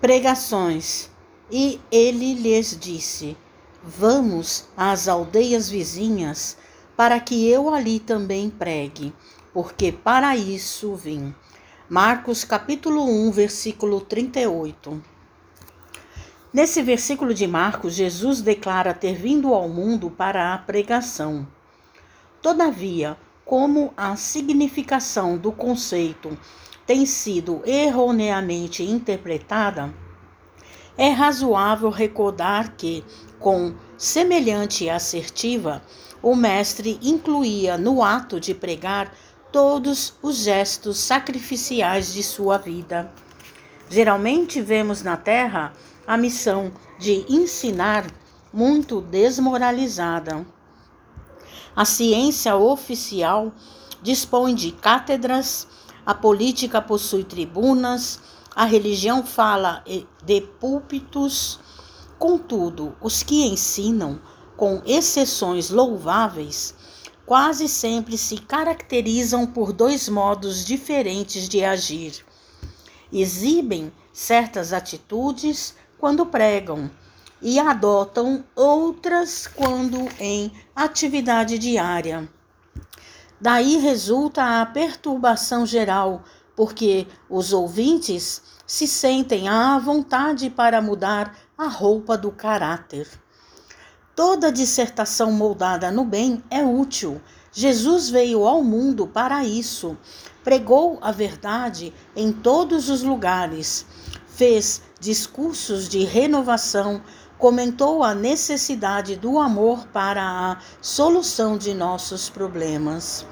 Pregações. E ele lhes disse: Vamos às aldeias vizinhas, para que eu ali também pregue, porque para isso vim. Marcos capítulo 1, versículo 38. Nesse versículo de Marcos, Jesus declara ter vindo ao mundo para a pregação. Todavia, como a significação do conceito tem sido erroneamente interpretada, é razoável recordar que, com semelhante assertiva, o mestre incluía no ato de pregar todos os gestos sacrificiais de sua vida. Geralmente vemos na Terra a missão de ensinar muito desmoralizada. A ciência oficial dispõe de cátedras, a política possui tribunas, a religião fala de púlpitos. Contudo, os que ensinam, com exceções louváveis, quase sempre se caracterizam por dois modos diferentes de agir. Exibem certas atitudes quando pregam e adotam outras quando em atividade diária. Daí resulta a perturbação geral, porque os ouvintes se sentem à vontade para mudar a roupa do caráter. Toda dissertação moldada no bem é útil. Jesus veio ao mundo para isso. Pregou a verdade em todos os lugares. Fez discursos de renovação comentou a necessidade do amor para a solução de nossos problemas.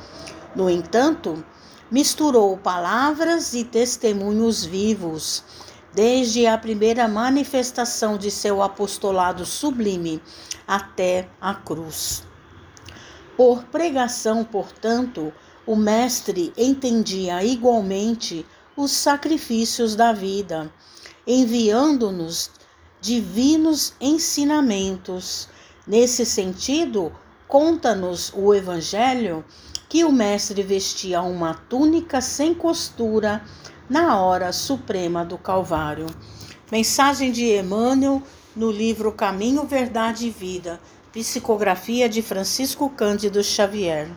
No entanto, misturou palavras e testemunhos vivos, desde a primeira manifestação de seu apostolado sublime até a cruz. Por pregação, portanto, o Mestre entendia igualmente os sacrifícios da vida, enviando-nos divinos ensinamentos. Nesse sentido, conta-nos o Evangelho que o Mestre vestia uma túnica sem costura na hora suprema do Calvário. Mensagem de Emmanuel no livro Caminho, Verdade e Vida, psicografia de Francisco Cândido Xavier.